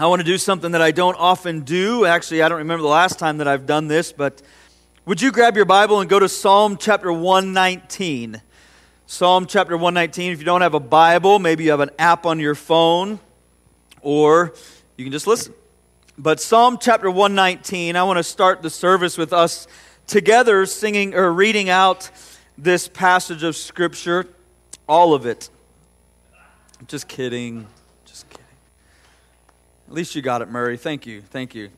I want to do something that I don't often do. Actually, I don't remember the last time that I've done this, but would you grab your Bible and go to Psalm chapter 119? Psalm chapter 119. If you don't have a Bible, maybe you have an app on your phone, or you can just listen. But Psalm chapter 119, I want to start the service with us together singing or reading out this passage of Scripture, all of it. Just kidding. At least you got it, Murray. Thank you. Thank you.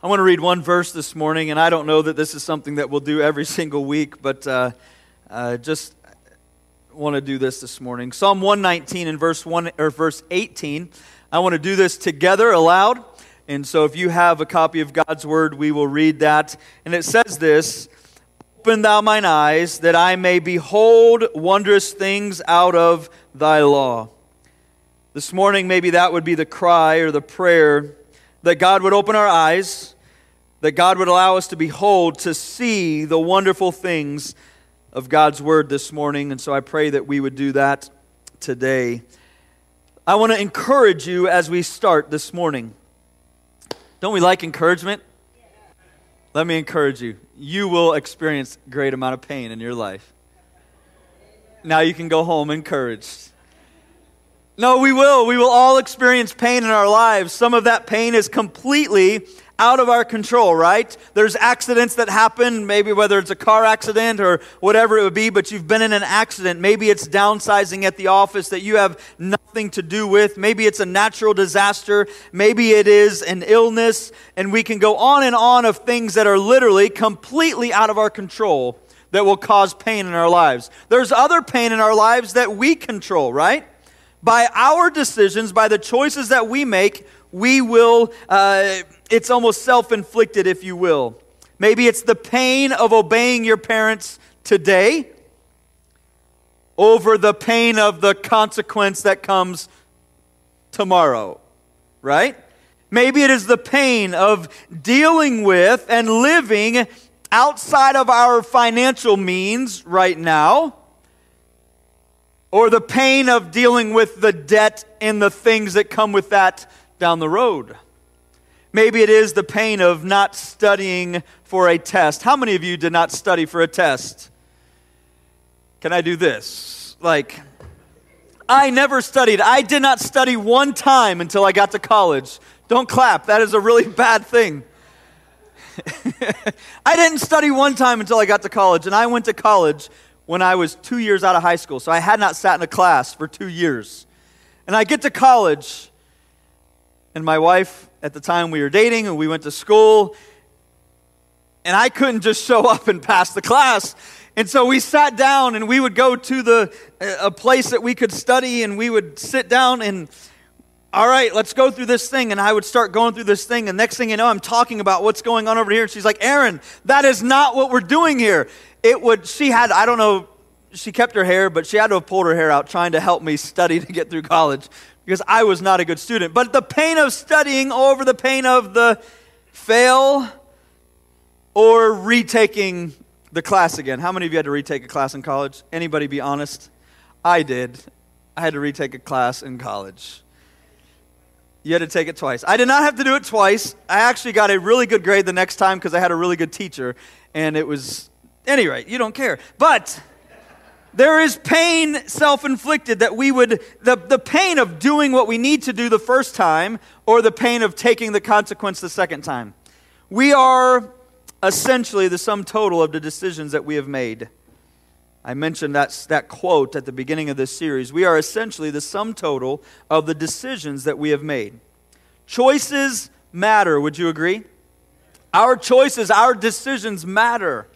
I want to read one verse this morning, and I don't know that this is something that we'll do every single week, but uh, uh, just want to do this this morning. Psalm 119 and verse 1 or verse 18. I want to do this together aloud. And so if you have a copy of God's word, we will read that. And it says this, "Open thou mine eyes that I may behold wondrous things out of thy law." This morning, maybe that would be the cry or the prayer that God would open our eyes, that God would allow us to behold, to see the wonderful things of God's Word this morning. And so I pray that we would do that today. I want to encourage you as we start this morning. Don't we like encouragement? Let me encourage you. You will experience great amount of pain in your life. Now you can go home encouraged. No, we will. We will all experience pain in our lives. Some of that pain is completely out of our control, right? There's accidents that happen, maybe whether it's a car accident or whatever it would be, but you've been in an accident. Maybe it's downsizing at the office that you have nothing to do with. Maybe it's a natural disaster. Maybe it is an illness. And we can go on and on of things that are literally completely out of our control that will cause pain in our lives. There's other pain in our lives that we control, right? By our decisions, by the choices that we make, we will, uh, it's almost self inflicted, if you will. Maybe it's the pain of obeying your parents today over the pain of the consequence that comes tomorrow, right? Maybe it is the pain of dealing with and living outside of our financial means right now or the pain of dealing with the debt and the things that come with that down the road. Maybe it is the pain of not studying for a test. How many of you did not study for a test? Can I do this? Like, I never studied. I did not study one time until I got to college. Don't clap, that is a really bad thing. I didn't study one time until I got to college, and I went to college when I was two years out of high school. So I had not sat in a class for two years. And I get to college, and my wife, at the time we were dating and we went to school, and I couldn't just show up and pass the class. And so we sat down and we would go to the uh, a place that we could study and we would sit down and all right, let's go through this thing. And I would start going through this thing. And next thing you know, I'm talking about what's going on over here. And she's like, Aaron, that is not what we're doing here it would, she had, I don't know, she kept her hair, but she had to have pulled her hair out trying to help me study to get through college because I was not a good student. But the pain of studying over the pain of the fail or retaking the class again. How many of you had to retake a class in college? Anybody be honest? I did. I had to retake a class in college. You had to take it twice. I did not have to do it twice. I actually got a really good grade the next time because I had a really good teacher, and it was any rate, you don't care. But there is pain self inflicted that we would, the, the pain of doing what we need to do the first time, or the pain of taking the consequence the second time. We are essentially the sum total of the decisions that we have made. I mentioned that, that quote at the beginning of this series. We are essentially the sum total of the decisions that we have made. Choices matter, would you agree? Our choices, our decisions matter.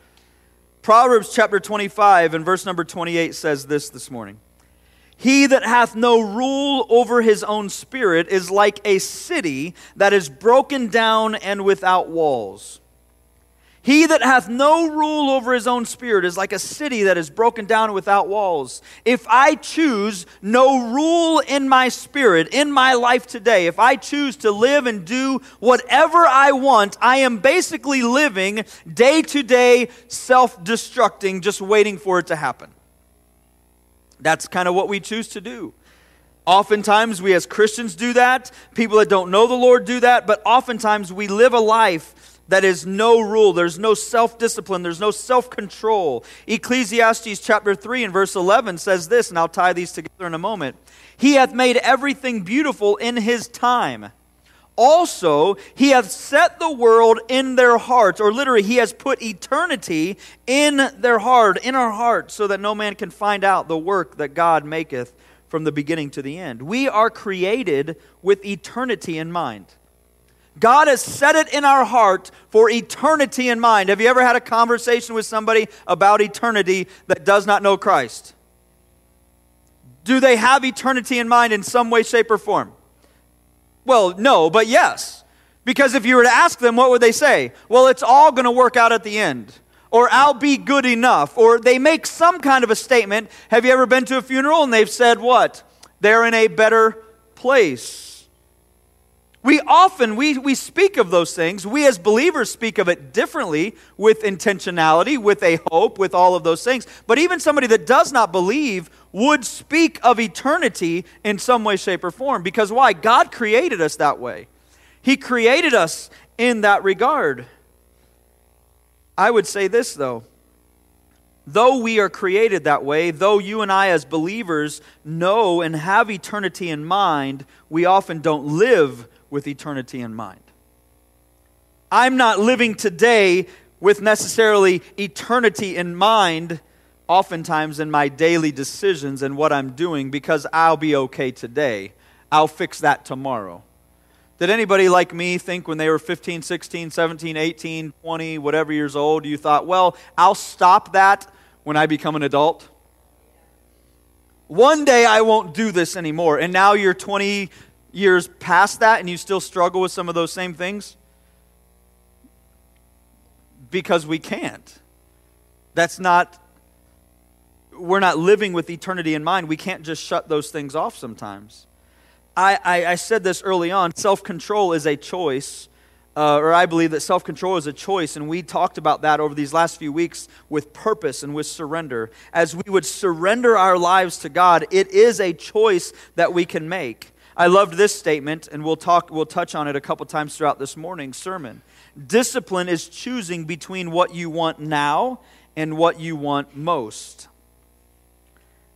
Proverbs chapter 25 and verse number 28 says this this morning He that hath no rule over his own spirit is like a city that is broken down and without walls. He that hath no rule over his own spirit is like a city that is broken down without walls. If I choose no rule in my spirit, in my life today, if I choose to live and do whatever I want, I am basically living day to day, self destructing, just waiting for it to happen. That's kind of what we choose to do. Oftentimes, we as Christians do that. People that don't know the Lord do that. But oftentimes, we live a life that is no rule. There's no self discipline. There's no self control. Ecclesiastes chapter 3 and verse 11 says this, and I'll tie these together in a moment. He hath made everything beautiful in his time. Also, he hath set the world in their hearts, or literally, he has put eternity in their heart, in our hearts, so that no man can find out the work that God maketh from the beginning to the end. We are created with eternity in mind. God has set it in our heart for eternity in mind. Have you ever had a conversation with somebody about eternity that does not know Christ? Do they have eternity in mind in some way, shape, or form? Well, no, but yes. Because if you were to ask them, what would they say? Well, it's all going to work out at the end or I'll be good enough, or they make some kind of a statement. Have you ever been to a funeral and they've said what? They're in a better place. We often we, we speak of those things. We as believers speak of it differently with intentionality, with a hope, with all of those things. But even somebody that does not believe would speak of eternity in some way, shape, or form. Because why? God created us that way. He created us in that regard. I would say this, though. Though we are created that way, though you and I, as believers, know and have eternity in mind, we often don't live with eternity in mind. I'm not living today with necessarily eternity in mind, oftentimes in my daily decisions and what I'm doing, because I'll be okay today. I'll fix that tomorrow. Did anybody like me think when they were 15, 16, 17, 18, 20, whatever years old, you thought, well, I'll stop that when I become an adult? One day I won't do this anymore. And now you're 20 years past that and you still struggle with some of those same things? Because we can't. That's not, we're not living with eternity in mind. We can't just shut those things off sometimes. I, I, I said this early on self control is a choice. Uh, or I believe that self control is a choice, and we talked about that over these last few weeks with purpose and with surrender. As we would surrender our lives to God, it is a choice that we can make. I loved this statement, and we'll talk, we'll touch on it a couple times throughout this morning's sermon. Discipline is choosing between what you want now and what you want most.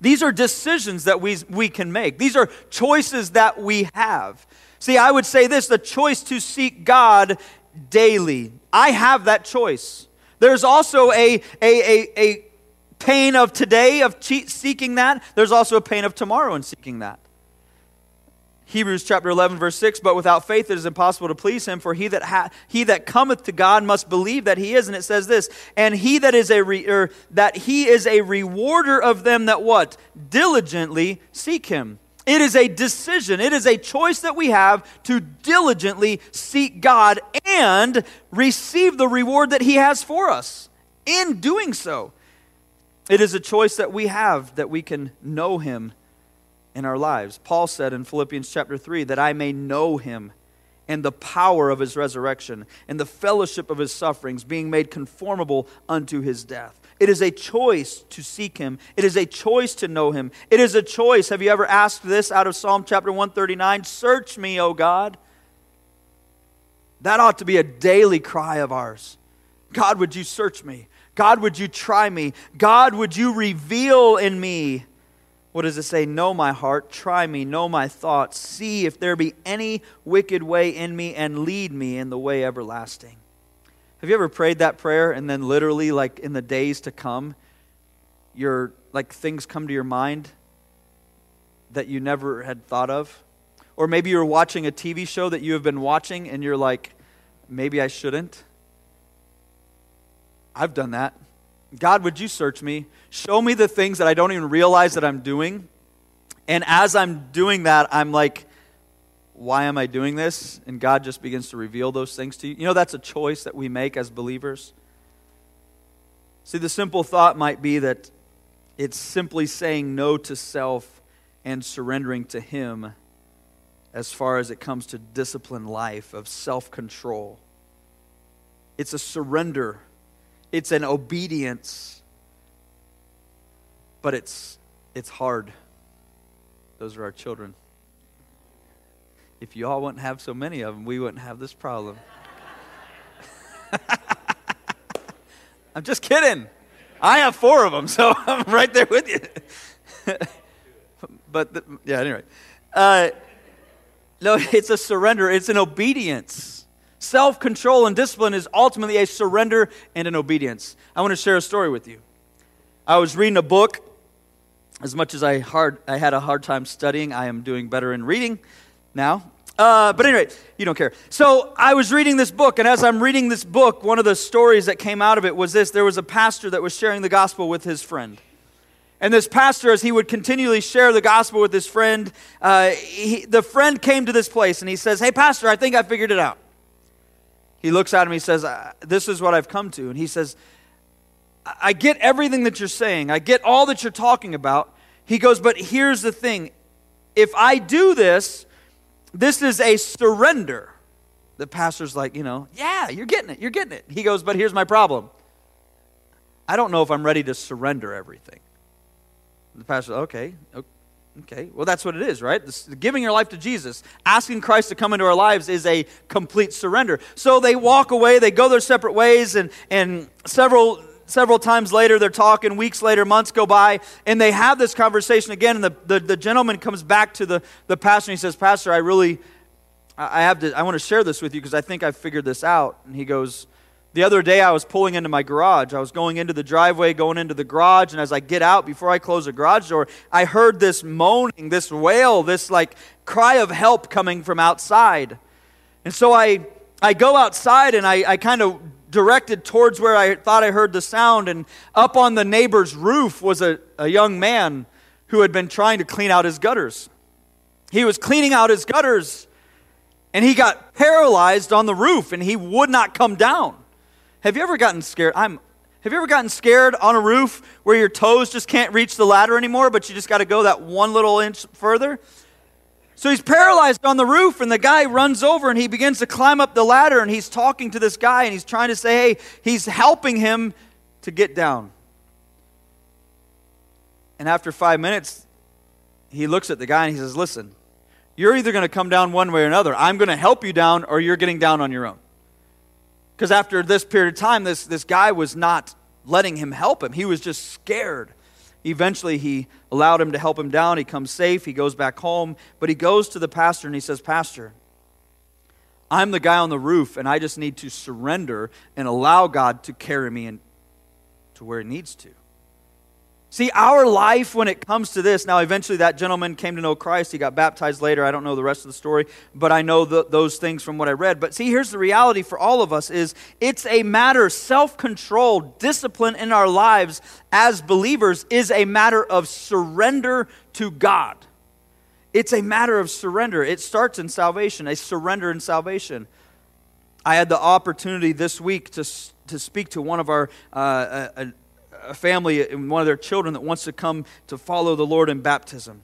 These are decisions that we, we can make. These are choices that we have. See, I would say this the choice to seek God daily. I have that choice. There's also a, a, a, a pain of today of seeking that, there's also a pain of tomorrow in seeking that. Hebrews chapter 11 verse 6 but without faith it is impossible to please him for he that ha- he that cometh to God must believe that he is. And it says this and he that is a re- er, that he is a rewarder of them that what? Diligently seek him. It is a decision it is a choice that we have to diligently seek God and receive the reward that he has for us. In doing so it is a choice that we have that we can know him in our lives. Paul said in Philippians chapter 3 that I may know him and the power of his resurrection and the fellowship of his sufferings, being made conformable unto his death. It is a choice to seek him. It is a choice to know him. It is a choice. Have you ever asked this out of Psalm chapter 139? Search me, O God. That ought to be a daily cry of ours. God, would you search me? God, would you try me? God, would you reveal in me what does it say? Know my heart, try me, know my thoughts, see if there be any wicked way in me, and lead me in the way everlasting. Have you ever prayed that prayer and then literally, like in the days to come, your like things come to your mind that you never had thought of? Or maybe you're watching a TV show that you have been watching and you're like, maybe I shouldn't. I've done that. God, would you search me? Show me the things that I don't even realize that I'm doing. And as I'm doing that, I'm like, why am I doing this? And God just begins to reveal those things to you. You know, that's a choice that we make as believers. See, the simple thought might be that it's simply saying no to self and surrendering to Him as far as it comes to disciplined life of self control. It's a surrender it's an obedience, but it's, it's hard. Those are our children. If you all wouldn't have so many of them, we wouldn't have this problem. I'm just kidding. I have four of them, so I'm right there with you. but the, yeah, anyway. Uh, no, it's a surrender, it's an obedience. Self control and discipline is ultimately a surrender and an obedience. I want to share a story with you. I was reading a book. As much as I, hard, I had a hard time studying, I am doing better in reading now. Uh, but anyway, you don't care. So I was reading this book, and as I'm reading this book, one of the stories that came out of it was this there was a pastor that was sharing the gospel with his friend. And this pastor, as he would continually share the gospel with his friend, uh, he, the friend came to this place and he says, Hey, Pastor, I think I figured it out. He looks at him, he says, This is what I've come to. And he says, I get everything that you're saying, I get all that you're talking about. He goes, But here's the thing if I do this, this is a surrender. The pastor's like, you know, yeah, you're getting it, you're getting it. He goes, but here's my problem. I don't know if I'm ready to surrender everything. The pastor, okay, okay. Well, that's what it is, right? This, giving your life to Jesus, asking Christ to come into our lives is a complete surrender. So they walk away, they go their separate ways, and, and several several times later, they're talking, weeks later, months go by, and they have this conversation again. And the, the, the gentleman comes back to the, the pastor and he says, Pastor, I really, I have to, I want to share this with you because I think I've figured this out. And he goes, The other day I was pulling into my garage. I was going into the driveway, going into the garage, and as I get out, before I close the garage door, I heard this moaning, this wail, this like cry of help coming from outside. And so I, I go outside and I, I kind of directed towards where I thought I heard the sound, and up on the neighbor's roof was a, a young man who had been trying to clean out his gutters. He was cleaning out his gutters, and he got paralyzed on the roof, and he would not come down. Have you ever gotten scared? I'm have you ever gotten scared on a roof where your toes just can't reach the ladder anymore, but you just got to go that one little inch further? So he's paralyzed on the roof, and the guy runs over and he begins to climb up the ladder. And he's talking to this guy and he's trying to say, hey, he's helping him to get down. And after five minutes, he looks at the guy and he says, listen, you're either going to come down one way or another. I'm going to help you down, or you're getting down on your own. Because after this period of time, this, this guy was not letting him help him, he was just scared. Eventually, he allowed him to help him down. He comes safe. He goes back home. But he goes to the pastor and he says, Pastor, I'm the guy on the roof, and I just need to surrender and allow God to carry me in, to where He needs to. See, our life when it comes to this, now eventually that gentleman came to know Christ. He got baptized later. I don't know the rest of the story, but I know the, those things from what I read. But see, here's the reality for all of us is it's a matter, self-control, discipline in our lives as believers is a matter of surrender to God. It's a matter of surrender. It starts in salvation, a surrender in salvation. I had the opportunity this week to, to speak to one of our uh, a, a family and one of their children that wants to come to follow the Lord in baptism.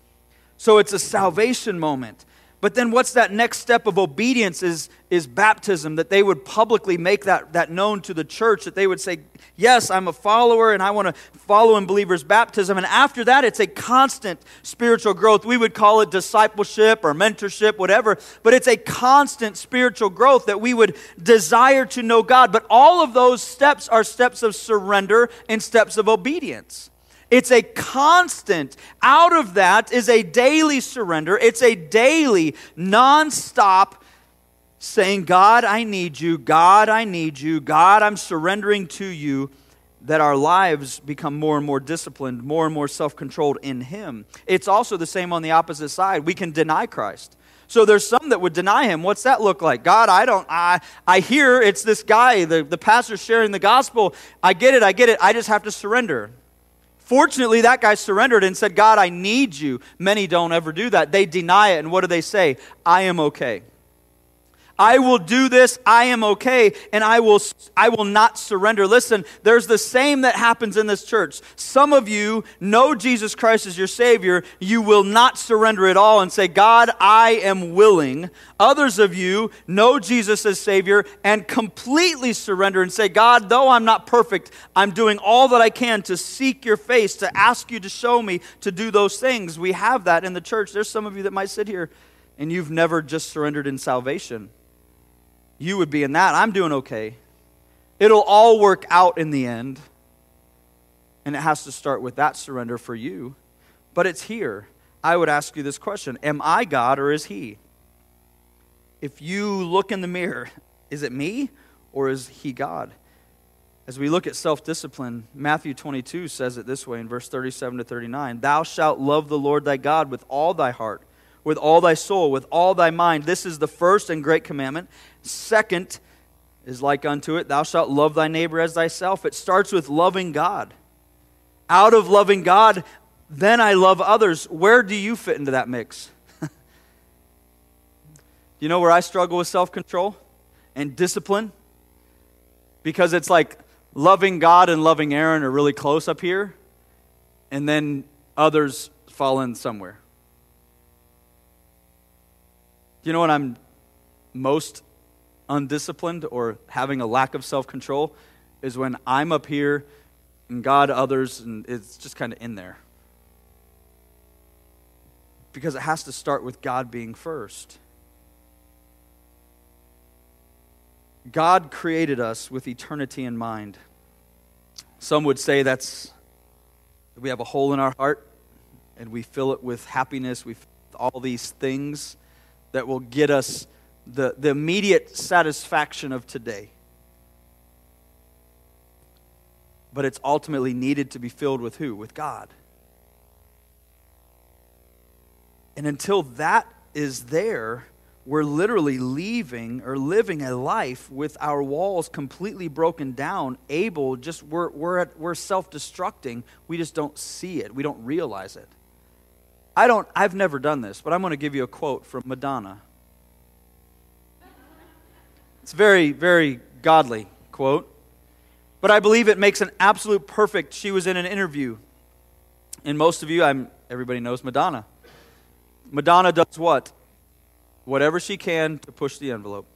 So it's a salvation moment. But then what's that next step of obedience is, is baptism, that they would publicly make that, that known to the church, that they would say, Yes, I'm a follower and I want to follow in believers' baptism. And after that, it's a constant spiritual growth. We would call it discipleship or mentorship, whatever, but it's a constant spiritual growth that we would desire to know God. But all of those steps are steps of surrender and steps of obedience. It's a constant. Out of that is a daily surrender. It's a daily, nonstop saying, God, I need you. God, I need you. God, I'm surrendering to you. That our lives become more and more disciplined, more and more self controlled in Him. It's also the same on the opposite side. We can deny Christ. So there's some that would deny him. What's that look like? God, I don't, I, I hear it's this guy, the, the pastor sharing the gospel. I get it, I get it. I just have to surrender. Fortunately, that guy surrendered and said, God, I need you. Many don't ever do that. They deny it. And what do they say? I am okay. I will do this. I am okay. And I will, I will not surrender. Listen, there's the same that happens in this church. Some of you know Jesus Christ as your Savior. You will not surrender at all and say, God, I am willing. Others of you know Jesus as Savior and completely surrender and say, God, though I'm not perfect, I'm doing all that I can to seek your face, to ask you to show me to do those things. We have that in the church. There's some of you that might sit here and you've never just surrendered in salvation, you would be in that. I'm doing okay. It'll all work out in the end. And it has to start with that surrender for you. But it's here. I would ask you this question Am I God or is He? If you look in the mirror, is it me or is He God? As we look at self discipline, Matthew 22 says it this way in verse 37 to 39 Thou shalt love the Lord thy God with all thy heart, with all thy soul, with all thy mind. This is the first and great commandment. Second is like unto it, Thou shalt love thy neighbor as thyself. It starts with loving God. Out of loving God, then I love others. Where do you fit into that mix? do you know where I struggle with self control and discipline? Because it's like, loving God and loving Aaron are really close up here, and then others fall in somewhere. Do you know what I'm most undisciplined or having a lack of self control? Is when I'm up here and God, others, and it's just kind of in there. Because it has to start with God being first. God created us with eternity in mind. Some would say that's we have a hole in our heart and we fill it with happiness, we fill with all these things that will get us the, the immediate satisfaction of today. But it's ultimately needed to be filled with who? With God. And until that is there, we're literally leaving or living a life with our walls completely broken down, able, just we're, we're, at, we're self destructing. We just don't see it, we don't realize it. I don't, I've never done this, but I'm going to give you a quote from Madonna. It's very, very godly quote, but I believe it makes an absolute perfect. She was in an interview, and most of you, I'm, everybody knows Madonna. Madonna does what? whatever she can to push the envelope,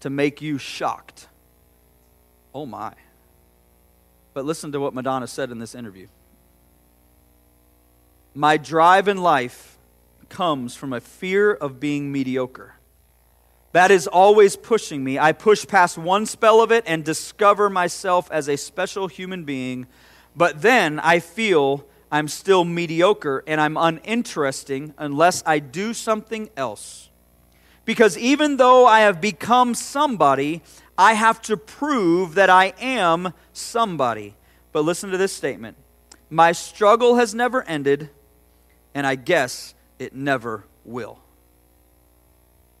to make you shocked. Oh my. But listen to what Madonna said in this interview. My drive in life comes from a fear of being mediocre. That is always pushing me. I push past one spell of it and discover myself as a special human being, but then I feel I'm still mediocre and I'm uninteresting unless I do something else. Because even though I have become somebody, I have to prove that I am somebody. But listen to this statement My struggle has never ended, and I guess it never will.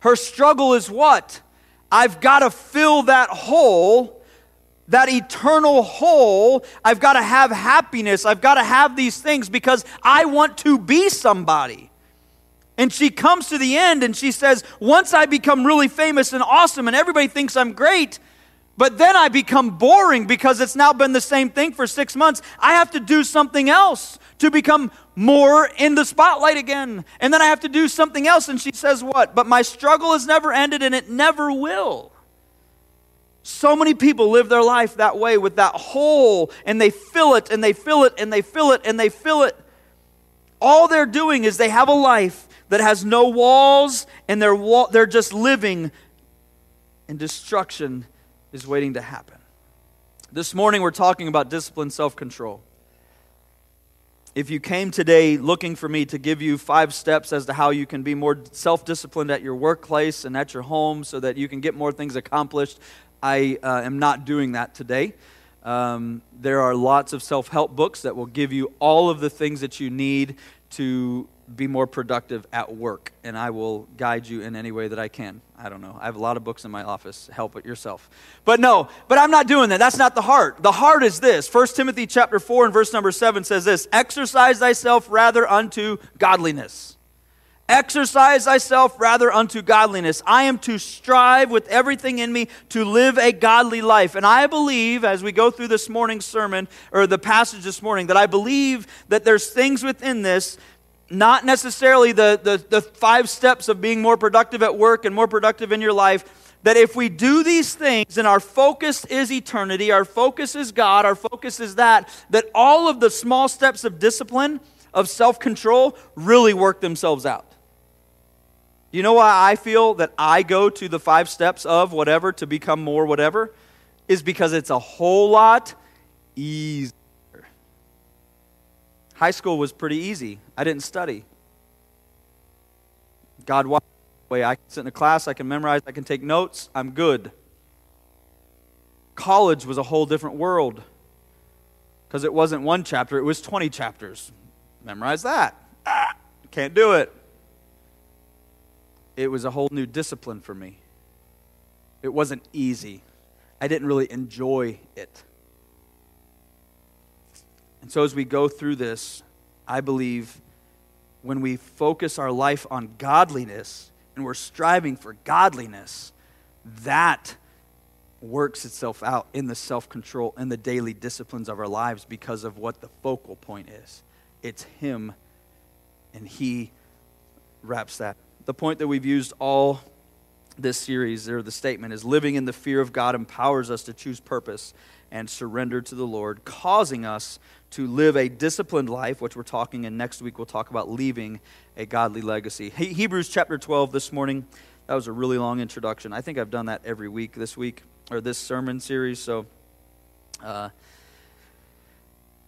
Her struggle is what? I've got to fill that hole that eternal hole. I've got to have happiness. I've got to have these things because I want to be somebody. And she comes to the end and she says, Once I become really famous and awesome and everybody thinks I'm great, but then I become boring because it's now been the same thing for six months. I have to do something else to become more in the spotlight again. And then I have to do something else. And she says, What? But my struggle has never ended and it never will. So many people live their life that way with that hole, and they fill it, and they fill it, and they fill it, and they fill it. All they're doing is they have a life that has no walls, and they're, wa- they're just living, and destruction is waiting to happen. This morning, we're talking about discipline, self control. If you came today looking for me to give you five steps as to how you can be more self disciplined at your workplace and at your home so that you can get more things accomplished, I uh, am not doing that today. Um, there are lots of self help books that will give you all of the things that you need to be more productive at work, and I will guide you in any way that I can. I don't know. I have a lot of books in my office. Help it yourself. But no, but I'm not doing that. That's not the heart. The heart is this. 1 Timothy chapter 4 and verse number 7 says this, "Exercise thyself rather unto godliness." Exercise thyself rather unto godliness. I am to strive with everything in me to live a godly life. And I believe, as we go through this morning's sermon, or the passage this morning, that I believe that there's things within this, not necessarily the, the, the five steps of being more productive at work and more productive in your life, that if we do these things and our focus is eternity, our focus is God, our focus is that, that all of the small steps of discipline, of self control, really work themselves out. You know why I feel that I go to the five steps of whatever to become more whatever? Is because it's a whole lot easier. High school was pretty easy. I didn't study. God, way I can sit in a class, I can memorize, I can take notes, I'm good. College was a whole different world because it wasn't one chapter, it was 20 chapters. Memorize that. Ah, can't do it. It was a whole new discipline for me. It wasn't easy. I didn't really enjoy it. And so, as we go through this, I believe when we focus our life on godliness and we're striving for godliness, that works itself out in the self control and the daily disciplines of our lives because of what the focal point is. It's Him, and He wraps that. The point that we've used all this series, or the statement, is living in the fear of God empowers us to choose purpose and surrender to the Lord, causing us to live a disciplined life, which we're talking, and next week we'll talk about leaving a godly legacy. Hebrews chapter 12 this morning. That was a really long introduction. I think I've done that every week this week, or this sermon series, so uh,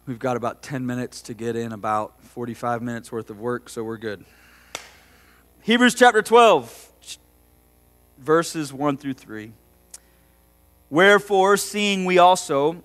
we've got about 10 minutes to get in about 45 minutes worth of work, so we're good. Hebrews chapter 12, verses 1 through 3. Wherefore, seeing we also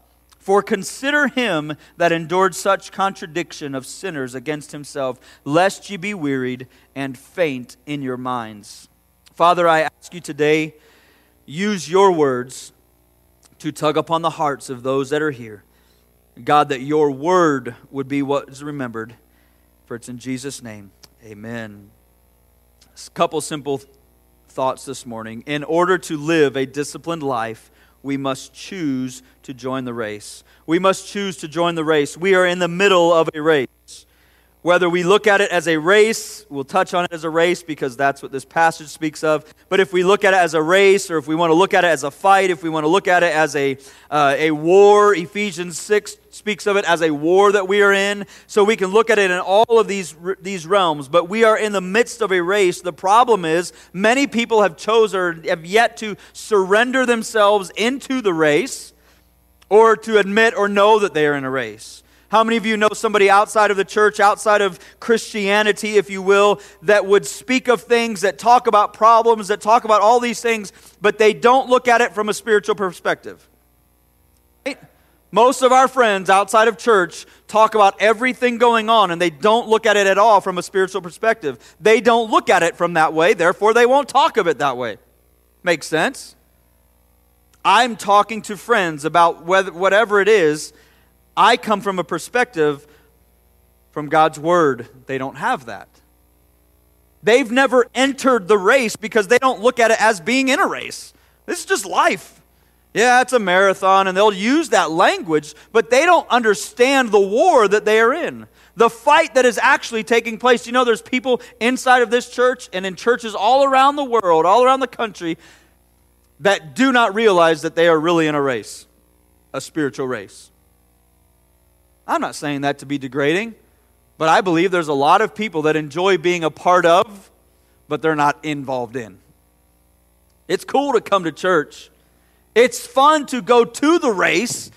For consider him that endured such contradiction of sinners against himself, lest ye be wearied and faint in your minds. Father, I ask you today, use your words to tug upon the hearts of those that are here. God, that your word would be what is remembered. For it's in Jesus' name. Amen. A couple simple thoughts this morning. In order to live a disciplined life, we must choose to join the race. We must choose to join the race. We are in the middle of a race. Whether we look at it as a race, we'll touch on it as a race because that's what this passage speaks of. But if we look at it as a race, or if we want to look at it as a fight, if we want to look at it as a, uh, a war, Ephesians 6 speaks of it as a war that we are in. So we can look at it in all of these, these realms. But we are in the midst of a race. The problem is, many people have chosen have yet to surrender themselves into the race or to admit or know that they are in a race. How many of you know somebody outside of the church, outside of Christianity, if you will, that would speak of things, that talk about problems, that talk about all these things, but they don't look at it from a spiritual perspective? Right? Most of our friends outside of church talk about everything going on and they don't look at it at all from a spiritual perspective. They don't look at it from that way, therefore, they won't talk of it that way. Makes sense? I'm talking to friends about whether, whatever it is I come from a perspective from God's Word. They don't have that. They've never entered the race because they don't look at it as being in a race. This is just life. Yeah, it's a marathon, and they'll use that language, but they don't understand the war that they are in. The fight that is actually taking place. You know, there's people inside of this church and in churches all around the world, all around the country, that do not realize that they are really in a race, a spiritual race. I'm not saying that to be degrading, but I believe there's a lot of people that enjoy being a part of, but they're not involved in. It's cool to come to church. It's fun to go to the race.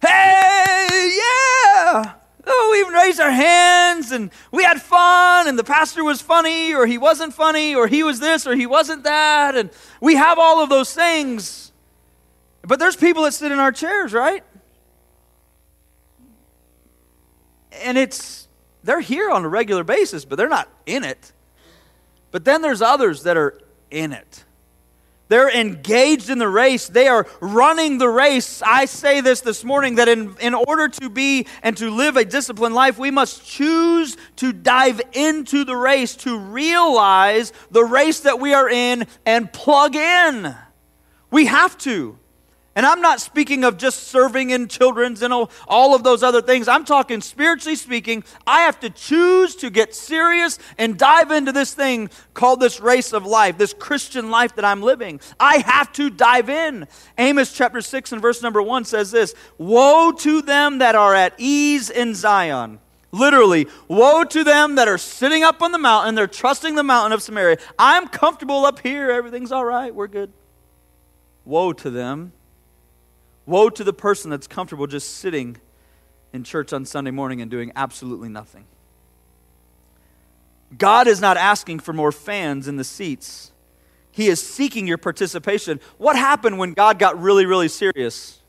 Hey, yeah! Oh, we even raised our hands and we had fun, and the pastor was funny, or he wasn't funny, or he was this, or he wasn't that, and we have all of those things. But there's people that sit in our chairs, right? And it's they're here on a regular basis, but they're not in it. But then there's others that are in it. They're engaged in the race. They are running the race. I say this this morning that in, in order to be and to live a disciplined life, we must choose to dive into the race, to realize the race that we are in and plug in. We have to. And I'm not speaking of just serving in children's and all of those other things. I'm talking spiritually speaking. I have to choose to get serious and dive into this thing called this race of life, this Christian life that I'm living. I have to dive in. Amos chapter 6 and verse number 1 says this Woe to them that are at ease in Zion. Literally, woe to them that are sitting up on the mountain. They're trusting the mountain of Samaria. I'm comfortable up here. Everything's all right. We're good. Woe to them Woe to the person that's comfortable just sitting in church on Sunday morning and doing absolutely nothing. God is not asking for more fans in the seats. He is seeking your participation. What happened when God got really, really serious?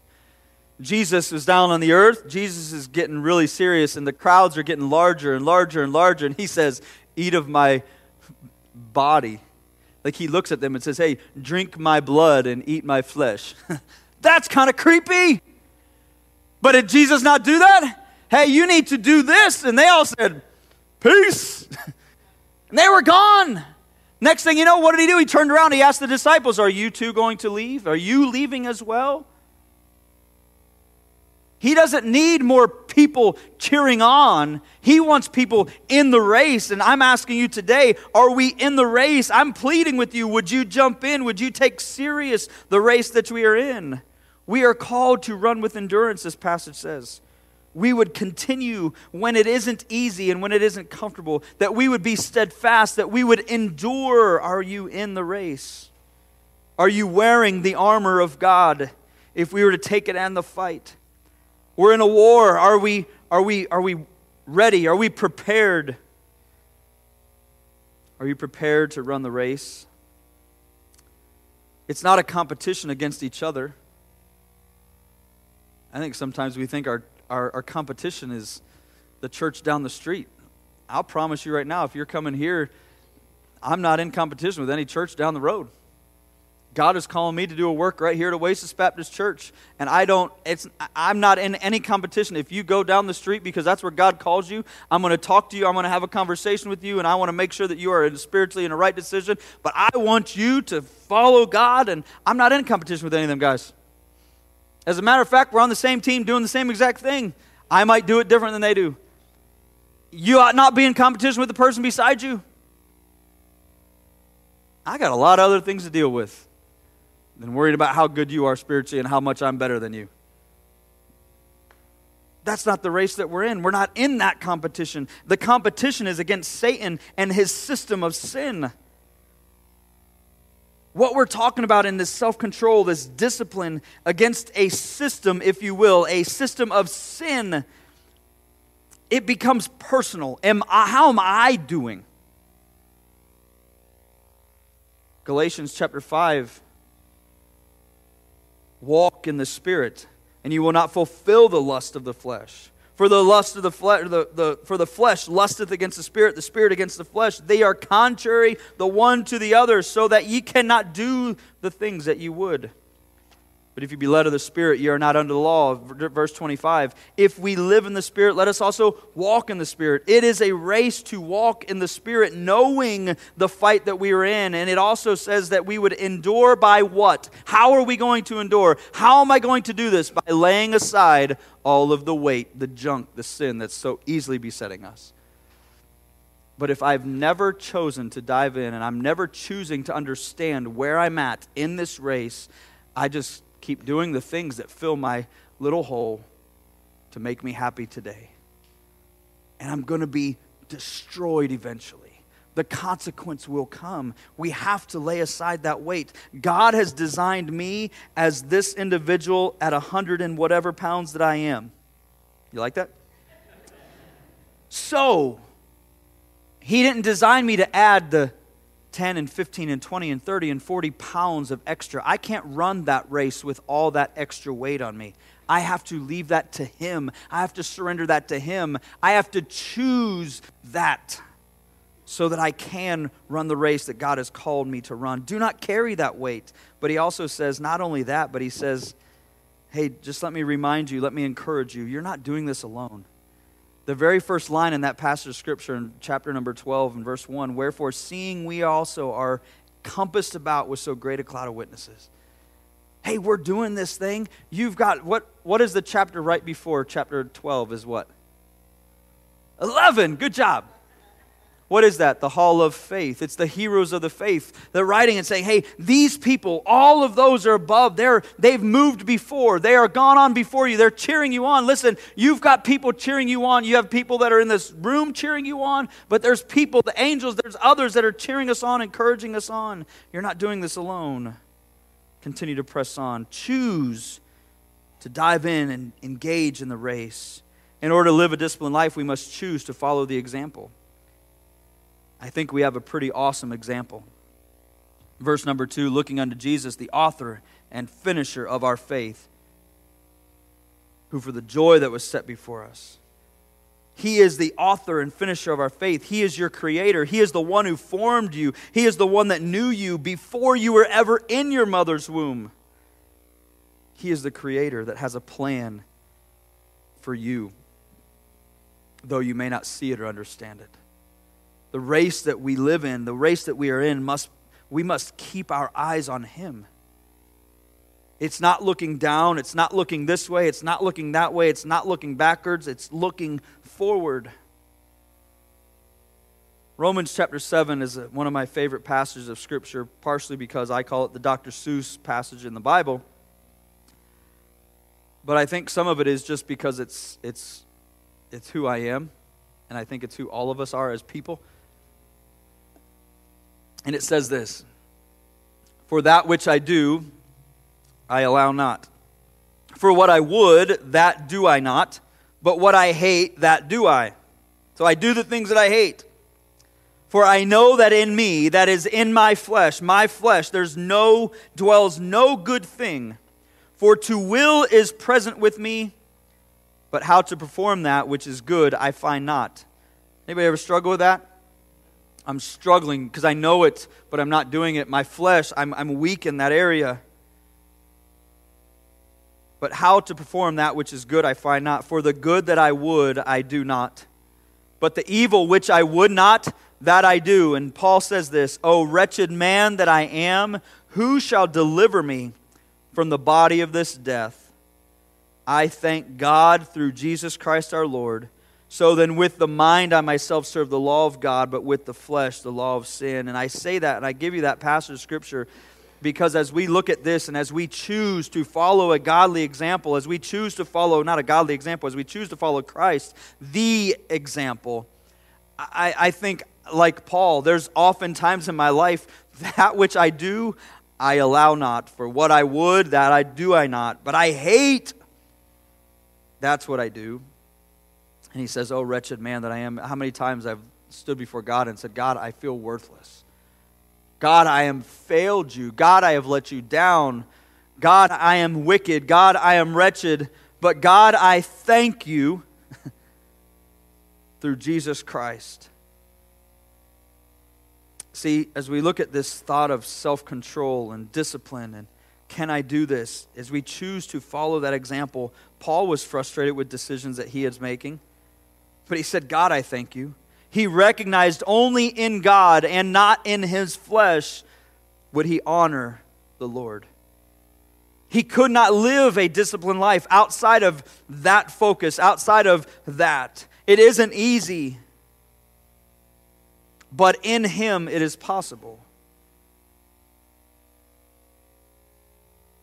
Jesus is down on the earth. Jesus is getting really serious, and the crowds are getting larger and larger and larger. And he says, Eat of my body. Like he looks at them and says, Hey, drink my blood and eat my flesh. That's kind of creepy. But did Jesus not do that? Hey, you need to do this. And they all said, Peace. and they were gone. Next thing you know, what did he do? He turned around. He asked the disciples, Are you too going to leave? Are you leaving as well? He doesn't need more people cheering on. He wants people in the race. And I'm asking you today, are we in the race? I'm pleading with you. Would you jump in? Would you take serious the race that we are in? We are called to run with endurance, this passage says. We would continue when it isn't easy and when it isn't comfortable, that we would be steadfast, that we would endure. Are you in the race? Are you wearing the armor of God if we were to take it and the fight? We're in a war. Are we, are we, are we ready? Are we prepared? Are you prepared to run the race? It's not a competition against each other. I think sometimes we think our, our, our competition is the church down the street. I'll promise you right now, if you're coming here, I'm not in competition with any church down the road. God is calling me to do a work right here at Oasis Baptist Church, and I don't. It's I'm not in any competition. If you go down the street because that's where God calls you, I'm going to talk to you. I'm going to have a conversation with you, and I want to make sure that you are spiritually in the right decision. But I want you to follow God, and I'm not in competition with any of them guys. As a matter of fact, we're on the same team doing the same exact thing. I might do it different than they do. You ought not be in competition with the person beside you. I got a lot of other things to deal with than worried about how good you are spiritually and how much I'm better than you. That's not the race that we're in. We're not in that competition. The competition is against Satan and his system of sin. What we're talking about in this self control, this discipline against a system, if you will, a system of sin, it becomes personal. Am I, how am I doing? Galatians chapter 5 Walk in the Spirit, and you will not fulfill the lust of the flesh. For the lust of the flesh, the, the, for the flesh lusteth against the spirit, the spirit against the flesh. They are contrary the one to the other, so that ye cannot do the things that you would. But if you be led of the Spirit, you are not under the law. Verse 25. If we live in the Spirit, let us also walk in the Spirit. It is a race to walk in the Spirit, knowing the fight that we are in. And it also says that we would endure by what? How are we going to endure? How am I going to do this? By laying aside all of the weight, the junk, the sin that's so easily besetting us. But if I've never chosen to dive in and I'm never choosing to understand where I'm at in this race, I just keep doing the things that fill my little hole to make me happy today. And I'm going to be destroyed eventually. The consequence will come. We have to lay aside that weight. God has designed me as this individual at a hundred and whatever pounds that I am. You like that? So, He didn't design me to add the 10 and 15 and 20 and 30 and 40 pounds of extra. I can't run that race with all that extra weight on me. I have to leave that to Him. I have to surrender that to Him. I have to choose that so that I can run the race that God has called me to run. Do not carry that weight. But He also says, not only that, but He says, hey, just let me remind you, let me encourage you, you're not doing this alone. The very first line in that passage of Scripture in chapter number 12 and verse 1 Wherefore, seeing we also are compassed about with so great a cloud of witnesses. hey, we're doing this thing. You've got, what, what is the chapter right before chapter 12 is what? 11. Good job. What is that? The hall of faith. It's the heroes of the faith. They're writing and saying, hey, these people, all of those are above. They're, they've moved before. They are gone on before you. They're cheering you on. Listen, you've got people cheering you on. You have people that are in this room cheering you on, but there's people, the angels, there's others that are cheering us on, encouraging us on. You're not doing this alone. Continue to press on. Choose to dive in and engage in the race. In order to live a disciplined life, we must choose to follow the example. I think we have a pretty awesome example. Verse number two looking unto Jesus, the author and finisher of our faith, who for the joy that was set before us. He is the author and finisher of our faith. He is your creator. He is the one who formed you. He is the one that knew you before you were ever in your mother's womb. He is the creator that has a plan for you, though you may not see it or understand it the race that we live in, the race that we are in, must, we must keep our eyes on Him. It's not looking down, it's not looking this way, it's not looking that way, it's not looking backwards, it's looking forward. Romans chapter 7 is one of my favorite passages of Scripture, partially because I call it the Dr. Seuss passage in the Bible. But I think some of it is just because it's, it's, it's who I am, and I think it's who all of us are as people. And it says this For that which I do, I allow not. For what I would, that do I not. But what I hate, that do I. So I do the things that I hate. For I know that in me, that is in my flesh, my flesh, there's no, dwells no good thing. For to will is present with me, but how to perform that which is good I find not. Anybody ever struggle with that? I'm struggling because I know it, but I'm not doing it. My flesh, I'm, I'm weak in that area. But how to perform that which is good I find not. For the good that I would, I do not. But the evil which I would not, that I do. And Paul says this O wretched man that I am, who shall deliver me from the body of this death? I thank God through Jesus Christ our Lord. So then, with the mind, I myself serve the law of God, but with the flesh, the law of sin. And I say that, and I give you that passage of Scripture because as we look at this and as we choose to follow a godly example, as we choose to follow, not a godly example, as we choose to follow Christ, the example, I, I think, like Paul, there's often times in my life that which I do, I allow not. For what I would, that I do I not. But I hate, that's what I do. And he says, Oh, wretched man that I am. How many times I've stood before God and said, God, I feel worthless. God, I have failed you. God, I have let you down. God, I am wicked. God, I am wretched. But God, I thank you through Jesus Christ. See, as we look at this thought of self control and discipline and can I do this? As we choose to follow that example, Paul was frustrated with decisions that he is making. But he said, God, I thank you. He recognized only in God and not in his flesh would he honor the Lord. He could not live a disciplined life outside of that focus, outside of that. It isn't easy, but in him it is possible.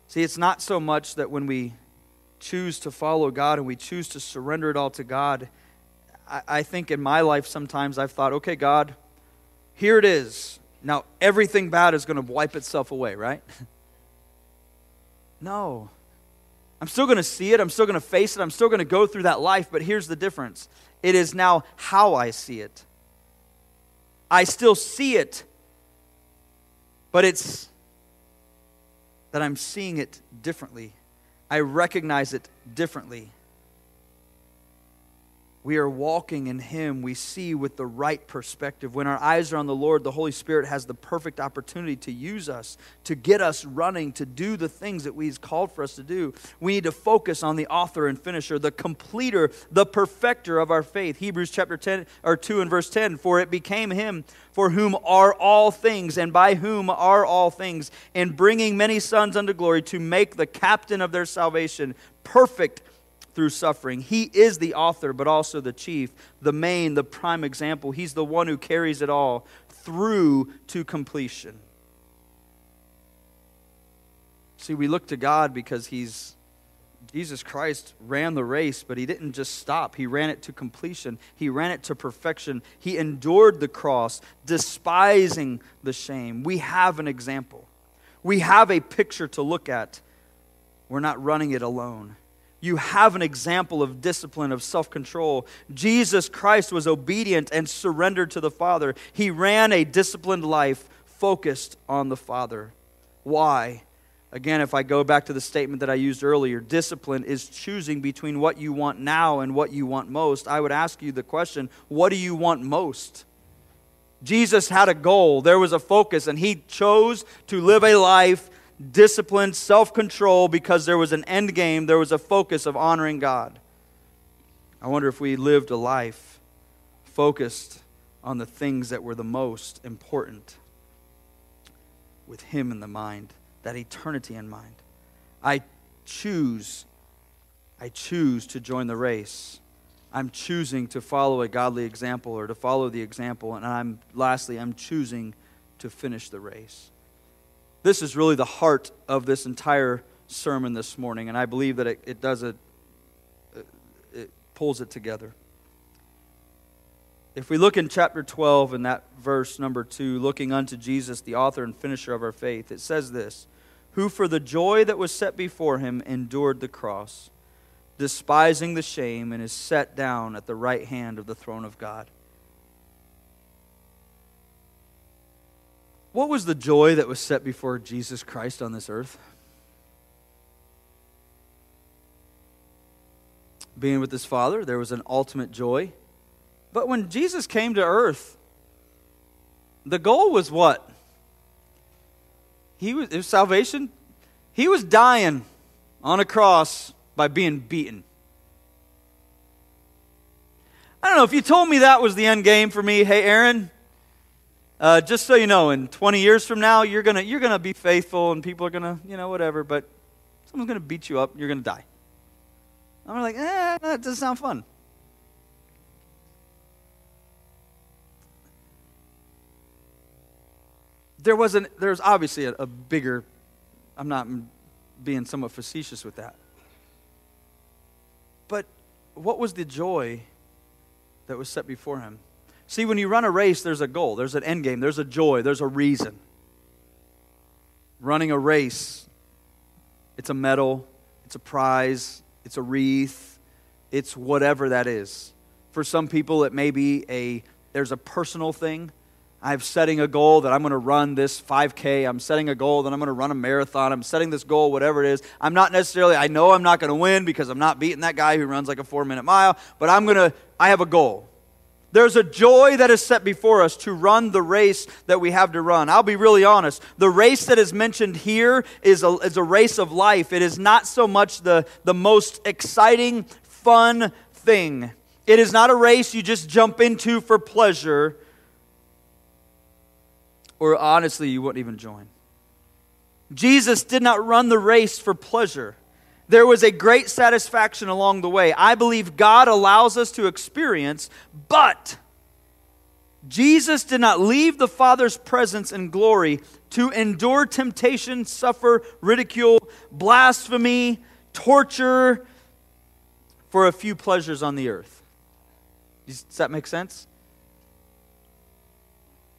See, it's not so much that when we choose to follow God and we choose to surrender it all to God, I, I think in my life sometimes I've thought, okay, God, here it is. Now everything bad is going to wipe itself away, right? no. I'm still going to see it. I'm still going to face it. I'm still going to go through that life. But here's the difference it is now how I see it. I still see it, but it's that I'm seeing it differently. I recognize it differently. We are walking in Him, we see with the right perspective. When our eyes are on the Lord, the Holy Spirit has the perfect opportunity to use us, to get us running, to do the things that He's called for us to do. We need to focus on the author and finisher, the completer, the perfecter of our faith. Hebrews chapter 10 or 2 and verse 10 For it became Him for whom are all things, and by whom are all things, in bringing many sons unto glory, to make the captain of their salvation perfect through suffering. He is the author, but also the chief, the main, the prime example. He's the one who carries it all through to completion. See, we look to God because He's Jesus Christ ran the race, but he didn't just stop. He ran it to completion. He ran it to perfection. He endured the cross, despising the shame. We have an example. We have a picture to look at. We're not running it alone you have an example of discipline, of self control. Jesus Christ was obedient and surrendered to the Father. He ran a disciplined life focused on the Father. Why? Again, if I go back to the statement that I used earlier, discipline is choosing between what you want now and what you want most. I would ask you the question what do you want most? Jesus had a goal, there was a focus, and he chose to live a life discipline, self control, because there was an end game, there was a focus of honoring God. I wonder if we lived a life focused on the things that were the most important with Him in the mind, that eternity in mind. I choose, I choose to join the race. I'm choosing to follow a godly example or to follow the example. And I'm, lastly, I'm choosing to finish the race. This is really the heart of this entire sermon this morning, and I believe that it, it does it, uh, it pulls it together. If we look in chapter 12 in that verse number 2, looking unto Jesus, the author and finisher of our faith, it says this Who for the joy that was set before him endured the cross, despising the shame, and is set down at the right hand of the throne of God. What was the joy that was set before Jesus Christ on this earth? Being with his Father, there was an ultimate joy. But when Jesus came to earth, the goal was what? He was, was salvation. He was dying on a cross by being beaten. I don't know if you told me that was the end game for me. Hey, Aaron, uh, just so you know, in 20 years from now, you're going you're gonna be faithful and people are going to, you know, whatever, but someone's going to beat you up and you're going to die. I'm like, eh, that doesn't sound fun. There wasn't, there's obviously a, a bigger, I'm not being somewhat facetious with that. But what was the joy that was set before him? See, when you run a race, there's a goal, there's an end game, there's a joy, there's a reason. Running a race, it's a medal, it's a prize, it's a wreath, it's whatever that is. For some people, it may be a there's a personal thing. I'm setting a goal that I'm going to run this 5K. I'm setting a goal that I'm going to run a marathon. I'm setting this goal, whatever it is. I'm not necessarily, I know I'm not going to win because I'm not beating that guy who runs like a four minute mile, but I'm going to, I have a goal. There's a joy that is set before us to run the race that we have to run. I'll be really honest. The race that is mentioned here is a, is a race of life. It is not so much the, the most exciting, fun thing. It is not a race you just jump into for pleasure, or honestly, you wouldn't even join. Jesus did not run the race for pleasure there was a great satisfaction along the way. I believe God allows us to experience, but Jesus did not leave the Father's presence and glory to endure temptation, suffer ridicule, blasphemy, torture for a few pleasures on the earth. Does that make sense?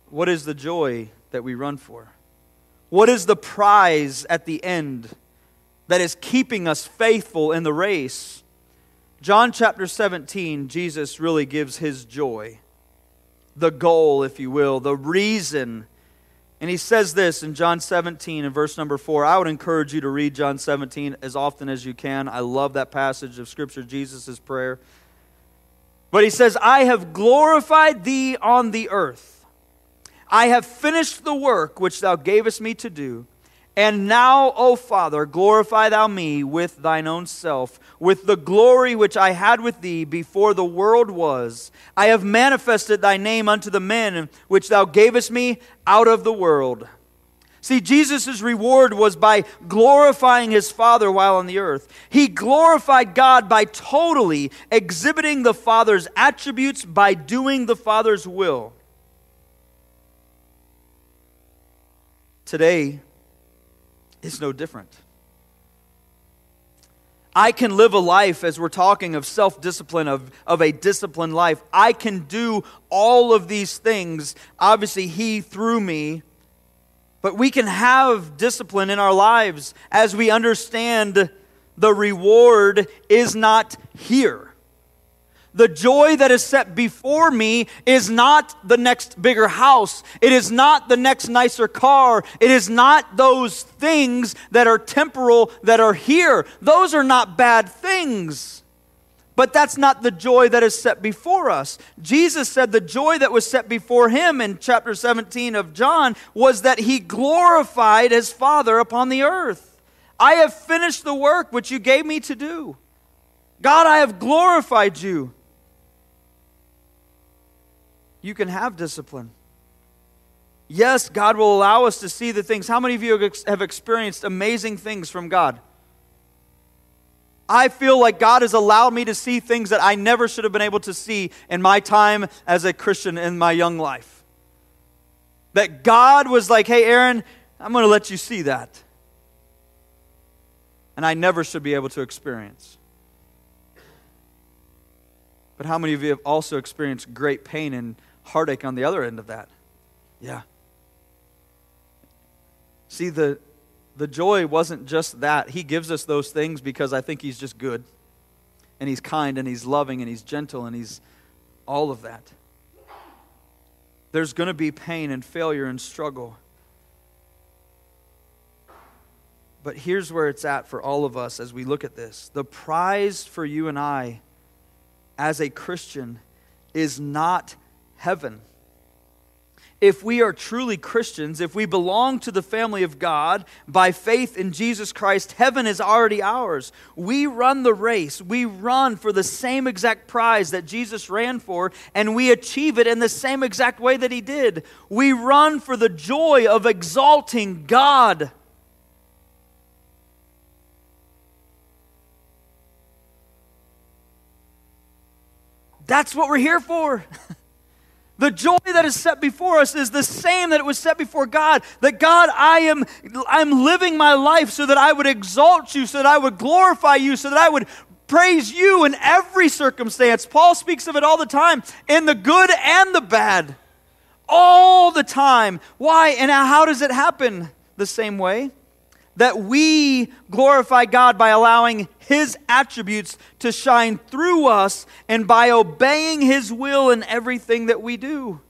What is the joy that we run for? What is the prize at the end that is keeping us faithful in the race. John chapter 17, Jesus really gives his joy, the goal, if you will, the reason. And he says this in John 17 and verse number 4. I would encourage you to read John 17 as often as you can. I love that passage of Scripture, Jesus' prayer. But he says, I have glorified thee on the earth. I have finished the work which thou gavest me to do. And now, O Father, glorify thou me with thine own self, with the glory which I had with thee before the world was. I have manifested thy name unto the men which thou gavest me out of the world. See, Jesus' reward was by glorifying his Father while on the earth. He glorified God by totally exhibiting the Father's attributes by doing the Father's will. Today is no different. I can live a life, as we're talking of self discipline, of, of a disciplined life. I can do all of these things. Obviously, He through me but we can have discipline in our lives as we understand the reward is not here. The joy that is set before me is not the next bigger house. It is not the next nicer car. It is not those things that are temporal that are here. Those are not bad things. But that's not the joy that is set before us. Jesus said the joy that was set before him in chapter 17 of John was that he glorified his Father upon the earth. I have finished the work which you gave me to do. God, I have glorified you. You can have discipline. Yes, God will allow us to see the things. How many of you have experienced amazing things from God? I feel like God has allowed me to see things that I never should have been able to see in my time as a Christian in my young life. That God was like, hey, Aaron, I'm going to let you see that. And I never should be able to experience. But how many of you have also experienced great pain and heartache on the other end of that? Yeah. See, the, the joy wasn't just that. He gives us those things because I think He's just good. And He's kind and He's loving and He's gentle and He's all of that. There's going to be pain and failure and struggle. But here's where it's at for all of us as we look at this. The prize for you and I as a Christian is not heaven if we are truly Christians, if we belong to the family of God by faith in Jesus Christ, heaven is already ours. We run the race. We run for the same exact prize that Jesus ran for, and we achieve it in the same exact way that he did. We run for the joy of exalting God. That's what we're here for. The joy that is set before us is the same that it was set before God. That God, I am I'm living my life so that I would exalt you, so that I would glorify you, so that I would praise you in every circumstance. Paul speaks of it all the time, in the good and the bad. All the time. Why and how does it happen the same way? That we glorify God by allowing His attributes to shine through us and by obeying His will in everything that we do.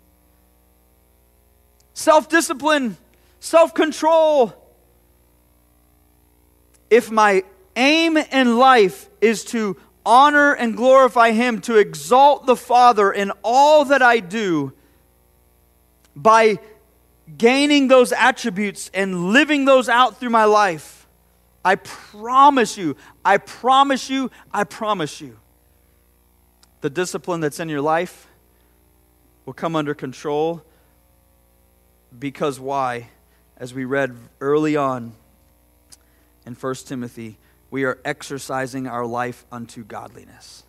Self discipline, self control. If my aim in life is to honor and glorify Him, to exalt the Father in all that I do, by gaining those attributes and living those out through my life, I promise you, I promise you, I promise you, the discipline that's in your life will come under control. Because why? As we read early on in 1 Timothy, we are exercising our life unto godliness.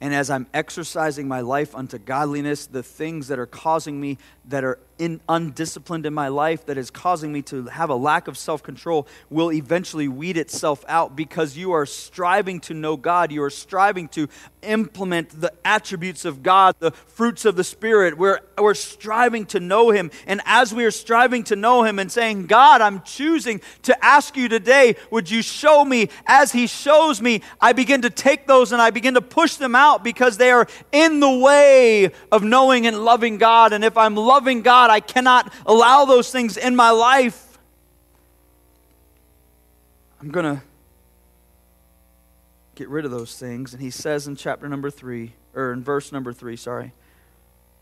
And as I'm exercising my life unto godliness, the things that are causing me, that are in, undisciplined in my life, that is causing me to have a lack of self control, will eventually weed itself out because you are striving to know God. You are striving to implement the attributes of God, the fruits of the Spirit. We're, we're striving to know Him. And as we are striving to know Him and saying, God, I'm choosing to ask you today, would you show me? As He shows me, I begin to take those and I begin to push them out because they are in the way of knowing and loving God. And if I'm loving God, I cannot allow those things in my life. I'm going to get rid of those things. And he says in chapter number 3, or in verse number 3, sorry,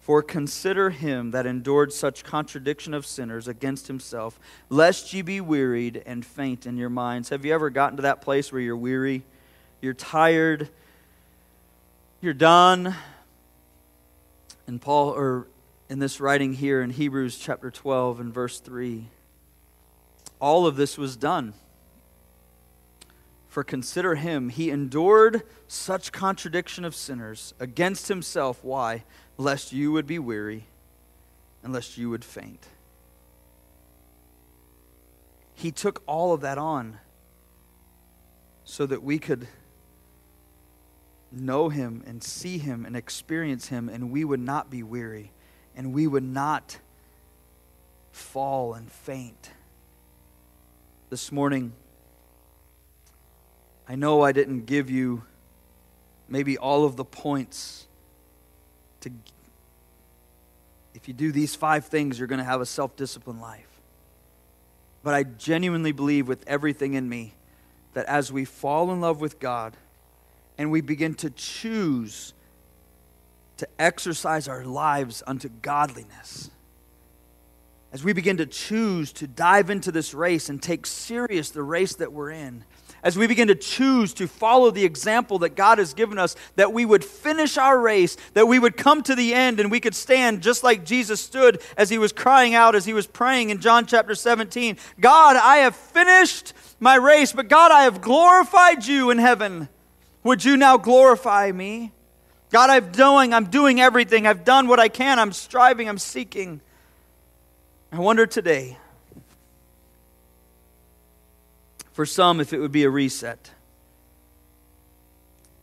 for consider him that endured such contradiction of sinners against himself, lest ye be wearied and faint in your minds. Have you ever gotten to that place where you're weary, you're tired, you're done? And Paul, or in this writing here in Hebrews chapter 12 and verse 3, all of this was done. For consider him, he endured such contradiction of sinners against himself. Why? Lest you would be weary and lest you would faint. He took all of that on so that we could know him and see him and experience him, and we would not be weary and we would not fall and faint this morning, I know I didn't give you maybe all of the points to if you do these five things you're going to have a self-disciplined life. But I genuinely believe with everything in me that as we fall in love with God and we begin to choose to exercise our lives unto godliness, as we begin to choose to dive into this race and take serious the race that we're in, as we begin to choose to follow the example that God has given us, that we would finish our race, that we would come to the end and we could stand just like Jesus stood as he was crying out, as he was praying in John chapter 17 God, I have finished my race, but God, I have glorified you in heaven. Would you now glorify me? God, I'm doing, I'm doing everything. I've done what I can. I'm striving, I'm seeking. I wonder today, for some, if it would be a reset.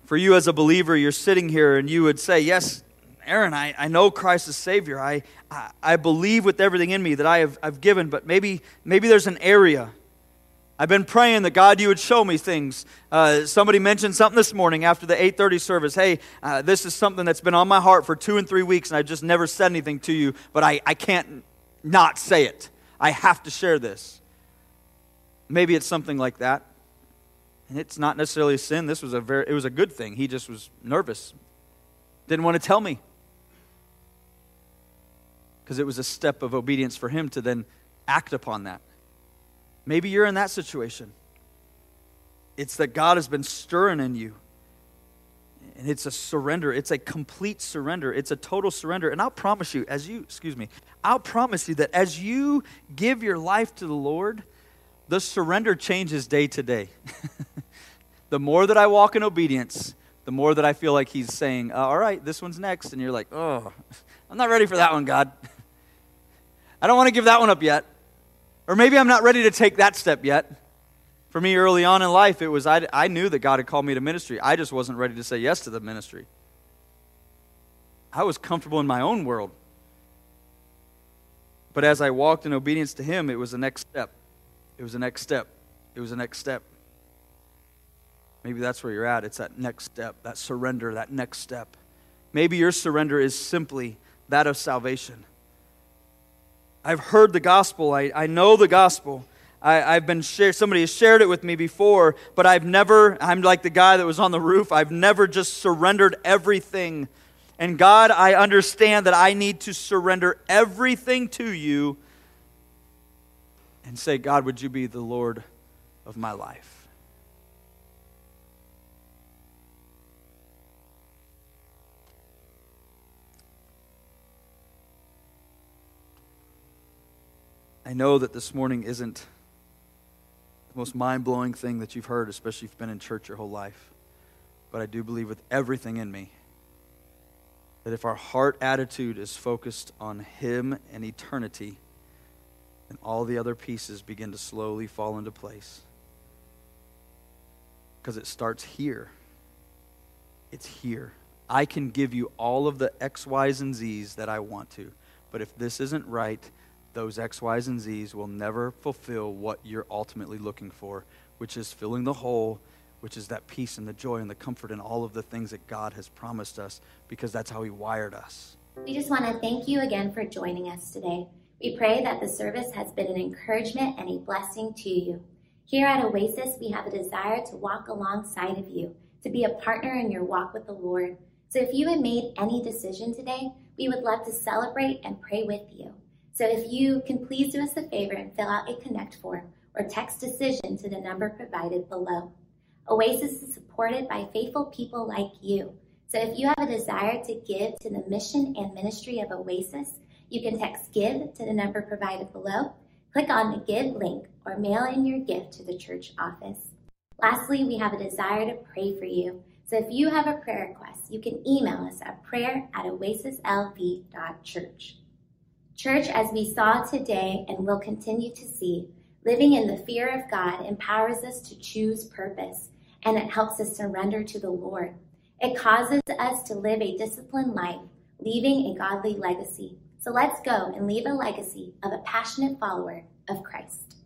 For you as a believer, you're sitting here and you would say, Yes, Aaron, I, I know Christ is Savior. I, I, I believe with everything in me that I have I've given, but maybe, maybe there's an area. I've been praying that God, you would show me things. Uh, somebody mentioned something this morning after the 8:30 service. Hey, uh, this is something that's been on my heart for two and three weeks, and I've just never said anything to you. But I, I can't not say it. I have to share this. Maybe it's something like that. And it's not necessarily a sin. This was a very it was a good thing. He just was nervous. Didn't want to tell me. Because it was a step of obedience for him to then act upon that. Maybe you're in that situation. It's that God has been stirring in you and it's a surrender. It's a complete surrender. It's a total surrender. And I'll promise you, as you, excuse me, I'll promise you that as you give your life to the Lord, the surrender changes day to day. the more that I walk in obedience, the more that I feel like He's saying, uh, All right, this one's next. And you're like, Oh, I'm not ready for that one, God. I don't want to give that one up yet. Or maybe I'm not ready to take that step yet. For me, early on in life, it was I, I knew that God had called me to ministry. I just wasn't ready to say yes to the ministry. I was comfortable in my own world. But as I walked in obedience to Him, it was the next step. It was the next step. It was the next step. Maybe that's where you're at. It's that next step, that surrender, that next step. Maybe your surrender is simply that of salvation. I've heard the gospel, I, I know the gospel. I, have been shared, somebody has shared it with me before, but I've never, I'm like the guy that was on the roof, I've never just surrendered everything. And God, I understand that I need to surrender everything to you and say, God, would you be the Lord of my life? I know that this morning isn't the most mind blowing thing that you've heard, especially if you've been in church your whole life. But I do believe with everything in me that if our heart attitude is focused on Him and eternity, then all the other pieces begin to slowly fall into place. Because it starts here. It's here. I can give you all of the X, Y's, and Z's that I want to. But if this isn't right, those X, Y's, and Z's will never fulfill what you're ultimately looking for, which is filling the hole, which is that peace and the joy and the comfort and all of the things that God has promised us because that's how He wired us. We just want to thank you again for joining us today. We pray that the service has been an encouragement and a blessing to you. Here at Oasis, we have a desire to walk alongside of you to be a partner in your walk with the Lord. So if you have made any decision today, we would love to celebrate and pray with you. So if you can please do us a favor and fill out a connect form or text decision to the number provided below. Oasis is supported by faithful people like you. So if you have a desire to give to the mission and ministry of Oasis, you can text give to the number provided below, click on the give link, or mail in your gift to the church office. Lastly, we have a desire to pray for you. So if you have a prayer request, you can email us at prayer at oasislv.church. Church, as we saw today and will continue to see, living in the fear of God empowers us to choose purpose and it helps us surrender to the Lord. It causes us to live a disciplined life, leaving a godly legacy. So let's go and leave a legacy of a passionate follower of Christ.